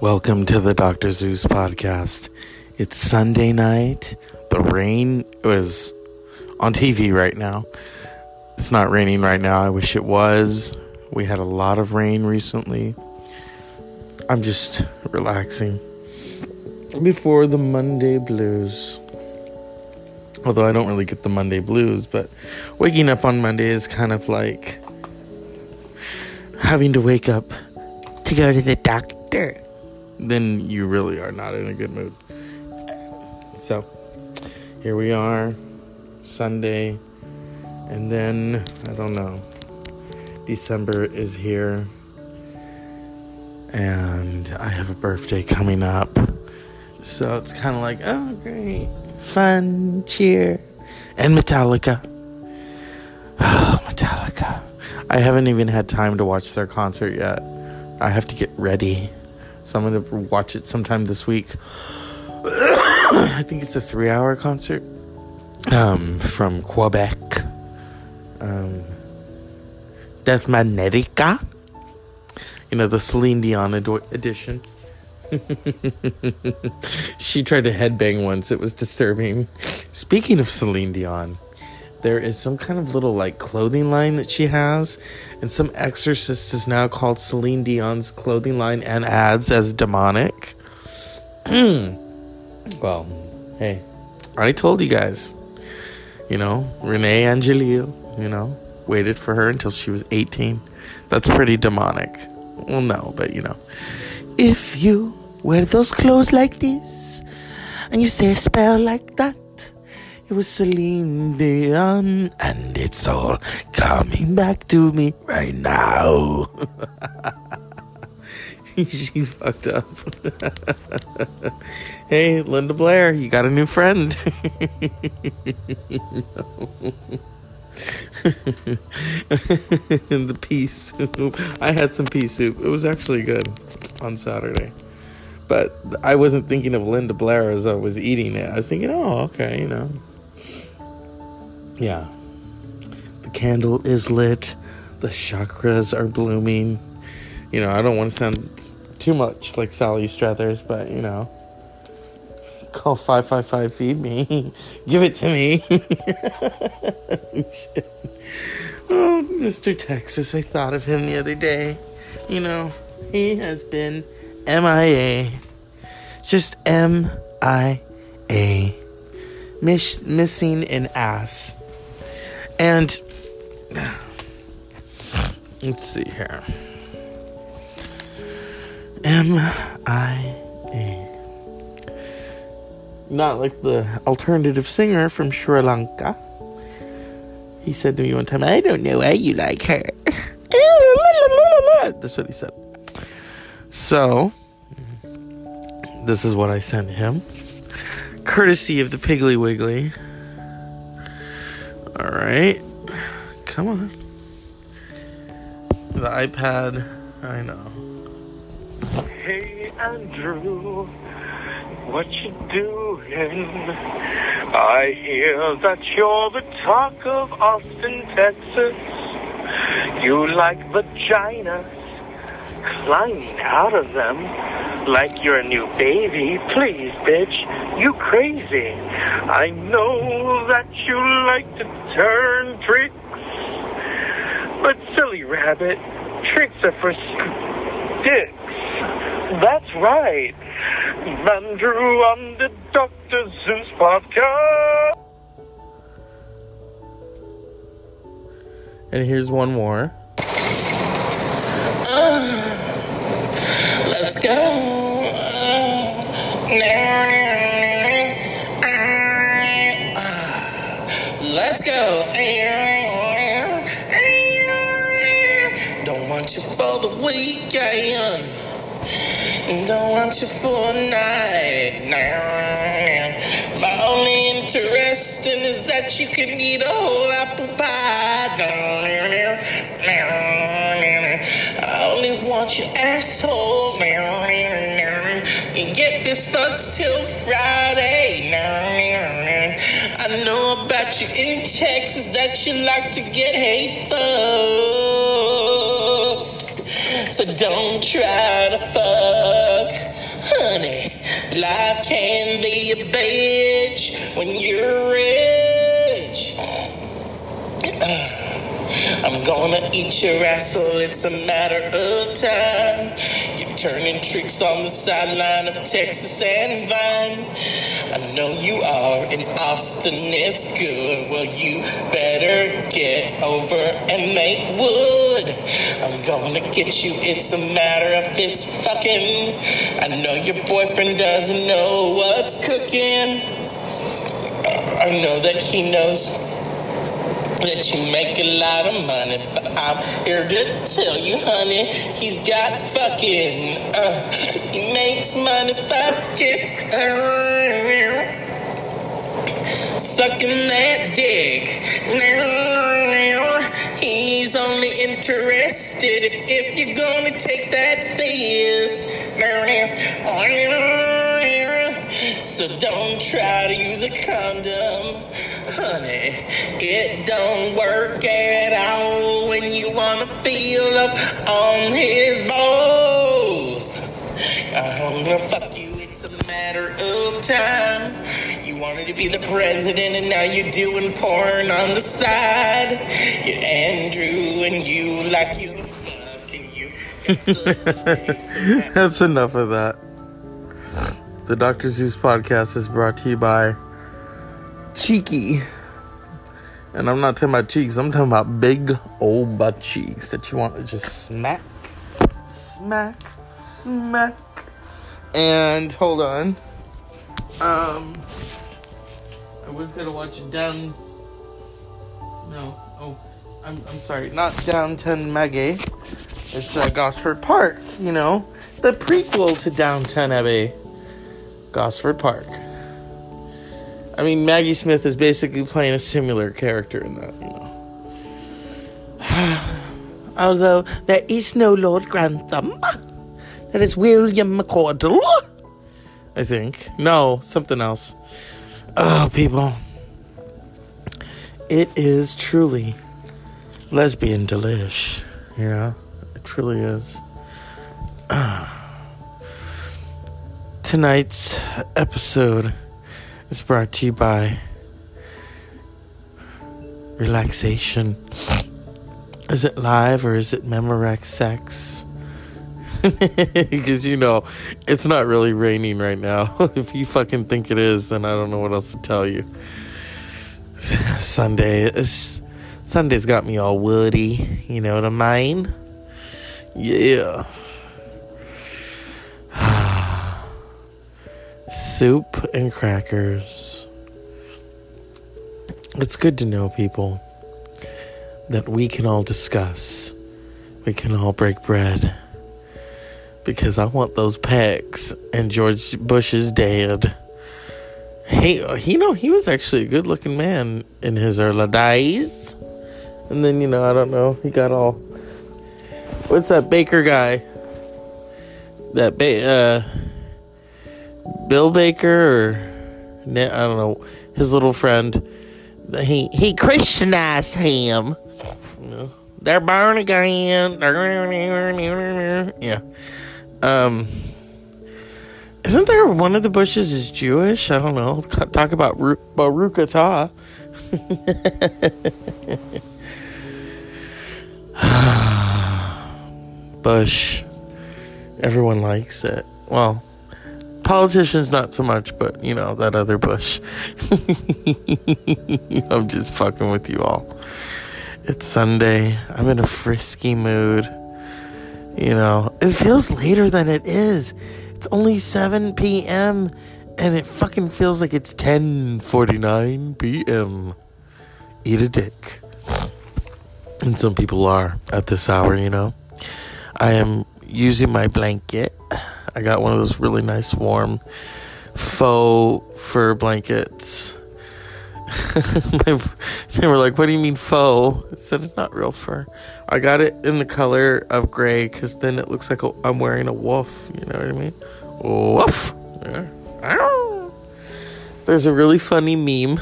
Welcome to the Dr. Zeus podcast. It's Sunday night. The rain is on TV right now. It's not raining right now. I wish it was. We had a lot of rain recently. I'm just relaxing before the Monday blues. Although I don't really get the Monday blues, but waking up on Monday is kind of like having to wake up to go to the doctor then you really are not in a good mood. So, here we are, Sunday, and then, I don't know, December is here, and I have a birthday coming up. So it's kind of like, oh, great, fun, cheer, and Metallica. Oh, Metallica. I haven't even had time to watch their concert yet. I have to get ready. So I'm going to watch it sometime this week. I think it's a three hour concert um, from Quebec. Um, Death Magnetica. You know, the Celine Dion edition. she tried to headbang once. It was disturbing. Speaking of Celine Dion, there is some kind of little like clothing line that she has, and some exorcist is now called Celine Dion's clothing line and ads as demonic. well, hey, I told you guys. You know, René Angélil, you know, waited for her until she was 18. That's pretty demonic. Well, no, but you know. If you wear those clothes like this, and you say a spell like that, it was Celine Dion, and it's all coming back to me right now. She's fucked up. hey, Linda Blair, you got a new friend. the pea soup. I had some pea soup. It was actually good on Saturday. But I wasn't thinking of Linda Blair as I was eating it. I was thinking, oh, okay, you know. Yeah. The candle is lit. The chakras are blooming. You know, I don't want to sound too much like Sally Struthers, but you know, call 555 feed me. Give it to me. oh, Mr. Texas, I thought of him the other day. You know, he has been MIA. Just MIA. Miss- missing an ass. And let's see here. M I A. Not like the alternative singer from Sri Lanka. He said to me one time, I don't know why you like her. That's what he said. So, this is what I sent him. Courtesy of the Piggly Wiggly. Right. Come on. The iPad. I know. Hey, Andrew. What you doing? I hear that you're the talk of Austin, Texas. You like vaginas, climbing out of them like you're a new baby. Please, bitch, you crazy. I know that you like to turn tricks. But silly rabbit, tricks are for sticks. That's right. Andrew on the Dr. Zeus podcast. And here's one more. Ah, let's go. Ah, Let's go. Don't want you for the weekend. Don't want you for a night. My only interesting is that you can eat a whole apple pie. I only want your asshole. You get this fucked till Friday. I know about you in Texas that you like to get hate fucked. So don't try to fuck, honey. Life can be a bitch when you're rich. Uh, I'm gonna eat your ass, it's a matter of time. Turning tricks on the sideline of Texas and Vine. I know you are in Austin, it's good. Well, you better get over and make wood. I'm gonna get you, it's a matter of fist fucking. I know your boyfriend doesn't know what's cooking. I know that he knows that you make a lot of money, but I'm here to tell you, honey, he's got fucking, uh, he makes money fucking, uh, sucking that dick. He's only interested if, if you're gonna take that fizz. So don't try to use a condom, honey. It don't work at all when you wanna feel up on his balls. I'm gonna fuck you, it's a matter of time. You wanted to be the president and now you're doing porn on the side. You're Andrew and you like you fucking you. got the face of that That's enough of that. The Dr. Zeus podcast is brought to you by Cheeky. And I'm not talking about cheeks, I'm talking about big old butt cheeks that you want to just smack, smack, smack. And hold on. Um, I was gonna watch Down. No, oh, I'm, I'm sorry, not Downtown Maggie. It's uh, Gosford Park, you know, the prequel to Downton Abbey. Gosford Park. I mean, Maggie Smith is basically playing a similar character in that, you know. Although there is no Lord Grantham, there is William McCordle. I think. No, something else. Oh, people. It is truly lesbian delish, you know? It truly is. Tonight's episode is brought to you by Relaxation. Is it live or is it Memorex sex? Because you know, it's not really raining right now. if you fucking think it is, then I don't know what else to tell you. Sunday Sunday's got me all woody, you know what I mean? Yeah. Soup and crackers. It's good to know, people, that we can all discuss. We can all break bread. Because I want those pecs, and George Bush is dead. Hey, you know, he was actually a good looking man in his early days. And then, you know, I don't know, he got all. What's that Baker guy? That ba- uh Bill Baker or I don't know his little friend. He he Christianized him. They're born again. Yeah. Um. Isn't there one of the Bushes is Jewish? I don't know. Talk about Ru- Baruch. Bush. Everyone likes it. Well, politicians not so much, but you know, that other Bush. I'm just fucking with you all. It's Sunday. I'm in a frisky mood. You know, it feels later than it is. It's only 7 p.m. and it fucking feels like it's 10:49 p.m. Eat a dick. And some people are at this hour, you know. I am using my blanket. I got one of those really nice warm faux fur blankets. they were like, "What do you mean faux?" I said it's not real fur. I got it in the color of gray because then it looks like a, I'm wearing a wolf. You know what I mean? Woof. There's a really funny meme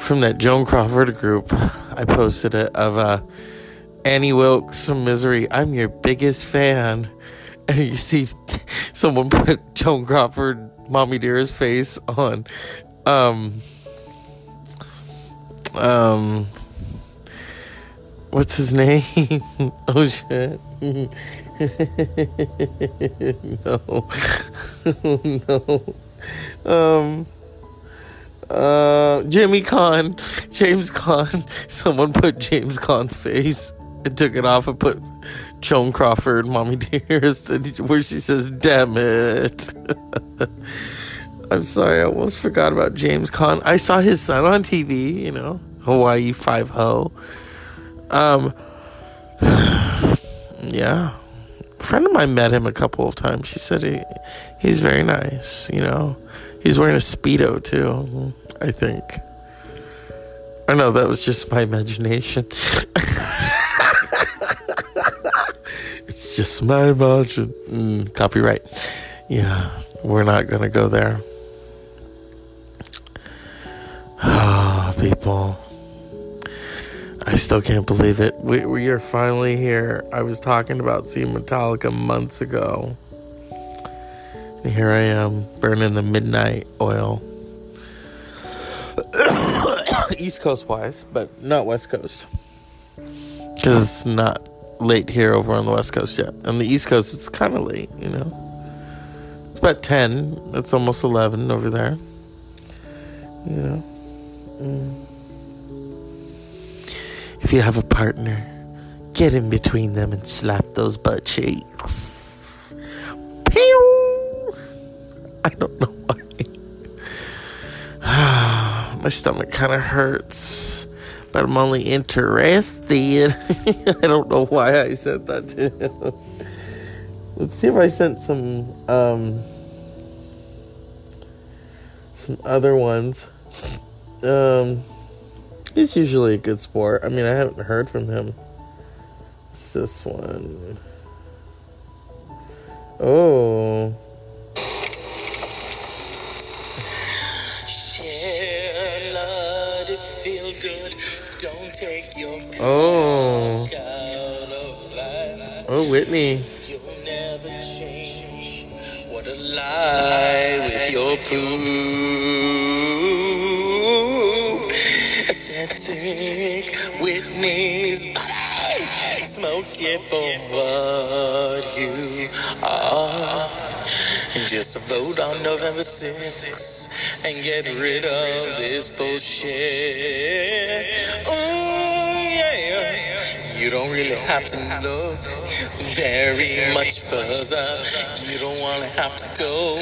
from that Joan Crawford group. I posted it of uh, Annie Wilkes from Misery, I'm your biggest fan. And you see someone put Joan Crawford, Mommy Dearest face on um um what's his name? oh shit. no. no. Um uh Jimmy Kahn, James Caan. Someone put James Caan's face and took it off and put Joan Crawford, Mommy Dearest, where she says, Damn it. I'm sorry, I almost forgot about James Caan. I saw his son on TV, you know, Hawaii Five Ho. Um, yeah, a friend of mine met him a couple of times. She said he, he's very nice, you know. He's wearing a speedo too, I think. I know that was just my imagination. just my imagination. Mm, copyright. Yeah, we're not gonna go there. Ah, people. I still can't believe it. We, we are finally here. I was talking about seeing Metallica months ago. And here I am, burning the midnight oil. East Coast wise, but not West Coast. Because it's not late here over on the West Coast yet. On the East Coast, it's kind of late, you know. It's about 10. It's almost 11 over there. You know. Mm. If you have a partner, get in between them and slap those butt cheeks. Pew! I don't know why. My stomach kind of hurts, but I'm only interested. I don't know why I said that to him. Let's see if I sent some um some other ones. Um, he's usually a good sport. I mean, I haven't heard from him. It's this one. Oh. Feel good. Take your Oh. Oh, Whitney. You'll never change. What a lie with your poop. Aesthetic Whitney's body. Smoke it for what you are. And just vote on November 6th and get rid of this bullshit. Really have to look very much further. You don't wanna have to go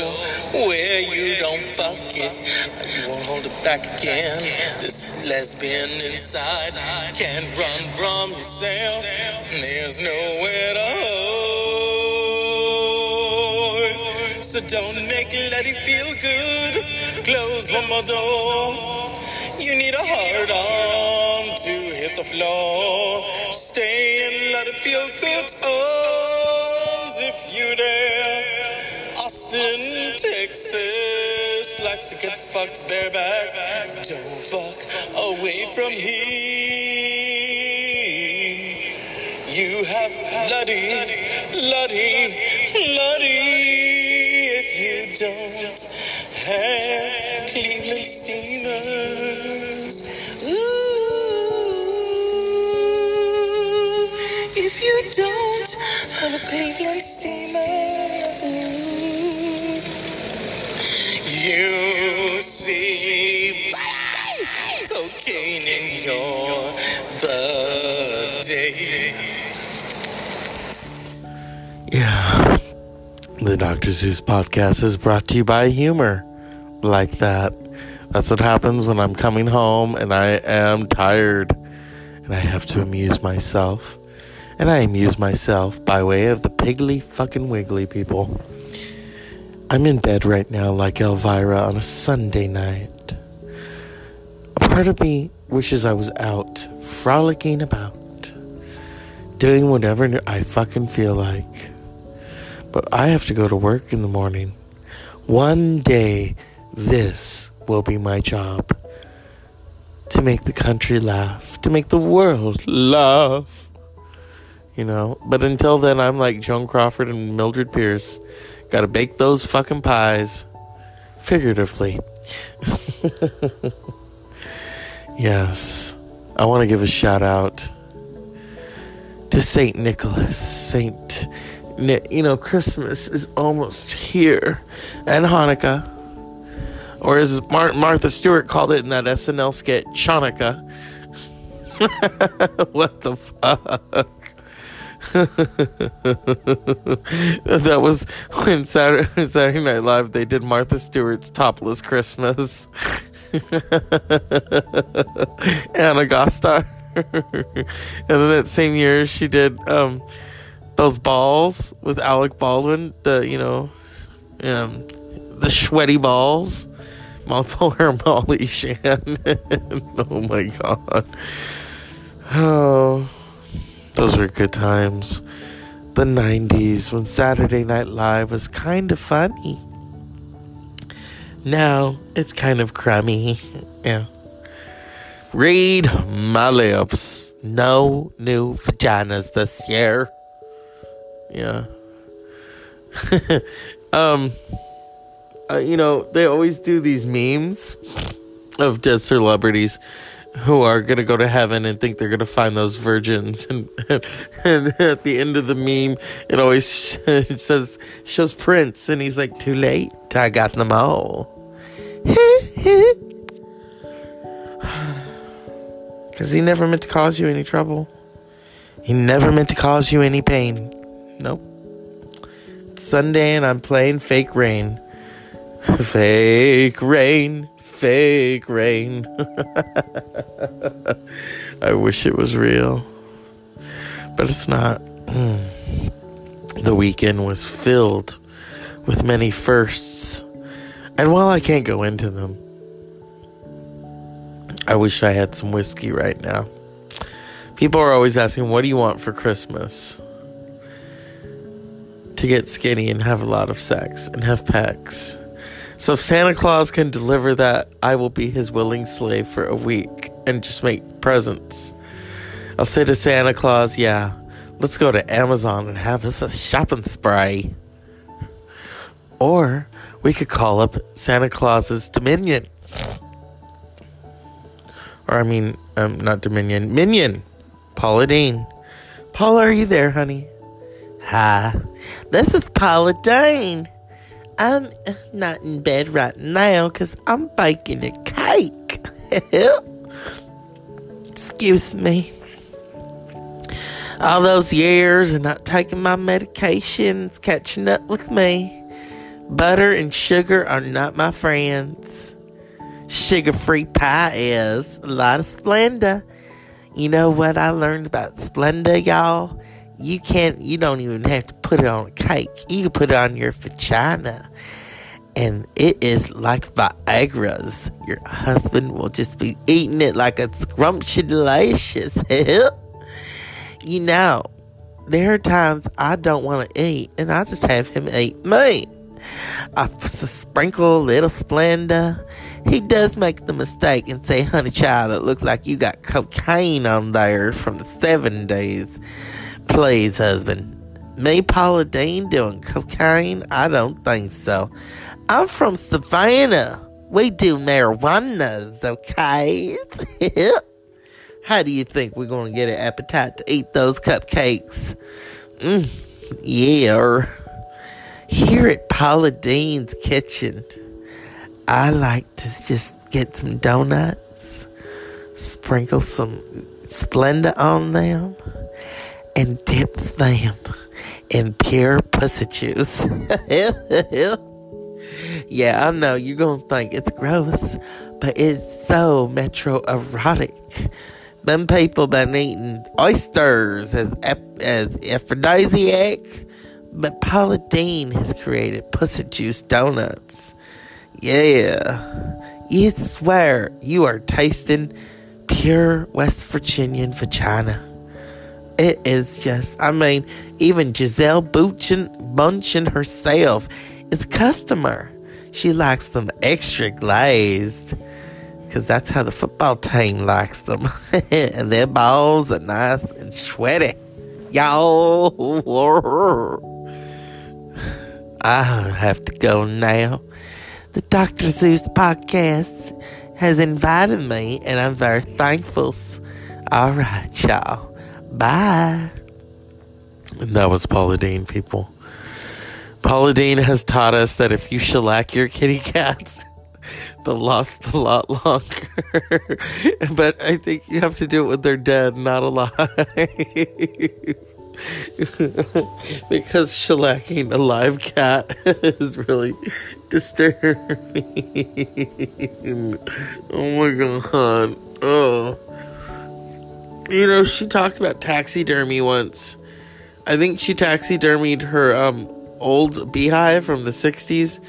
where you don't fuck it. You won't hold it back again. This lesbian inside can't run from yourself. There's nowhere to hold. So don't make let it feel good. Close one more door. You need a hard arm to hit the floor. Stay and let it feel good. Arms if you dare. Austin, Texas likes to get fucked bareback. Don't fuck away from here. You have bloody, bloody, bloody. If you don't Cleveland Steamers. Ooh, if you don't have a Cleveland Steamer. You see cocaine in your body. Yeah. The Dr. Zeus podcast is brought to you by humor like that. That's what happens when I'm coming home and I am tired and I have to amuse myself. And I amuse myself by way of the piggly fucking wiggly people. I'm in bed right now like Elvira on a Sunday night. A part of me wishes I was out, frolicking about, doing whatever I fucking feel like. But I have to go to work in the morning. One day, this will be my job. To make the country laugh, to make the world laugh. You know, but until then, I'm like Joan Crawford and Mildred Pierce. Gotta bake those fucking pies. Figuratively. yes. I want to give a shout out to St. Nicholas. St. Ni- you know, Christmas is almost here. And Hanukkah. Or as Mar- Martha Stewart called it in that SNL skit, Chanukah. what the fuck? that was when Saturday, Saturday Night Live they did Martha Stewart's Topless Christmas. Anna Gasteyer. and then that same year she did um, those balls with Alec Baldwin, the you know, um, the sweaty balls. Poor Molly Shannon. oh my god. Oh. Those were good times. The 90s when Saturday Night Live was kind of funny. Now it's kind of crummy. Yeah. Read my lips. No new vaginas this year. Yeah. um, uh, you know, they always do these memes of dead celebrities who are gonna go to heaven and think they're gonna find those virgins. And and at the end of the meme it always it says shows prince and he's like too late i got them all. Because he never meant to cause you any trouble. He never meant to cause you any pain. Nope. It's sunday and i'm playing fake rain fake rain fake rain. I wish it was real, but it's not. Hmm. The weekend was filled with many firsts, and while I can't go into them, I wish I had some whiskey right now. People are always asking, What do you want for Christmas? To get skinny and have a lot of sex and have pecs. So if Santa Claus can deliver that, I will be his willing slave for a week and just make presents. I'll say to Santa Claus, yeah, let's go to Amazon and have us a shopping spree. Or we could call up Santa Claus's Dominion. Or I mean, um, not Dominion, Minion. Paula Deen. Paula, are you there, honey? Hi, this is Paula Deen. I'm not in bed right now because I'm baking a cake. Excuse me. All those years of not taking my medications catching up with me. Butter and sugar are not my friends. Sugar free pie is a lot of Splenda. You know what I learned about Splenda, y'all? You can't, you don't even have to put it on a cake. You can put it on your vagina. And it is like Viagra's. Your husband will just be eating it like a scrumptious delicious. you know, there are times I don't want to eat, and I just have him eat me. I sprinkle a little Splenda. He does make the mistake and say, honey child, it looks like you got cocaine on there from the 70s. Please, husband. Me, Paula Deen, doing cocaine? I don't think so. I'm from Savannah. We do marijuanas, okay? How do you think we're going to get an appetite to eat those cupcakes? Mm, yeah. Here at Paula Deen's kitchen, I like to just get some donuts, sprinkle some Splenda on them, and dip them in pure pussy juice. yeah, I know you're gonna think it's gross, but it's so metro erotic. Them people been eating oysters as as aphrodisiac, but Paula Deen has created pussy juice donuts. Yeah, you swear you are tasting pure West Virginian vagina. It is just, I mean, even Gisele Bündchen, Bündchen herself is customer. She likes them extra glazed. Because that's how the football team likes them. and their balls are nice and sweaty. y'all. I have to go now. The Dr. Zeus podcast has invited me, and I'm very thankful. All right, y'all. Bye. And that was Paula Deen, people. Paula Deen has taught us that if you shellac your kitty cats, they'll last a lot longer. but I think you have to do it when they're dead, not alive. because shellacking a live cat is really disturbing. oh my god. Oh. You know, she talked about taxidermy once. I think she taxidermied her um, old beehive from the 60s.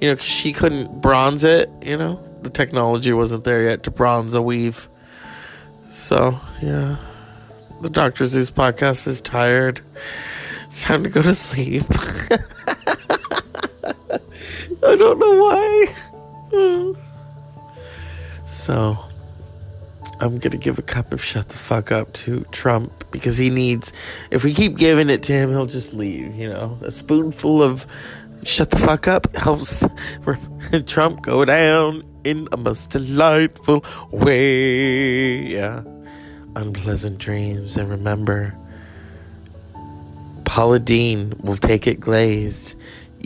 You know, she couldn't bronze it, you know? The technology wasn't there yet to bronze a weave. So, yeah. The Dr. Zeus podcast is tired. It's time to go to sleep. I don't know why. so, I'm to give a cup of shut the fuck up to Trump because he needs, if we keep giving it to him, he'll just leave, you know? A spoonful of shut the fuck up helps Trump go down in a most delightful way. Yeah. Unpleasant dreams. And remember, Paula Deen will take it glazed.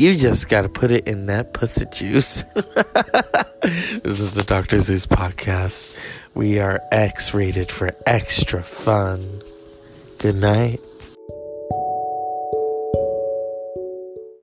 You just got to put it in that pussy juice. this is the Dr. Zeus podcast. We are X rated for extra fun. Good night.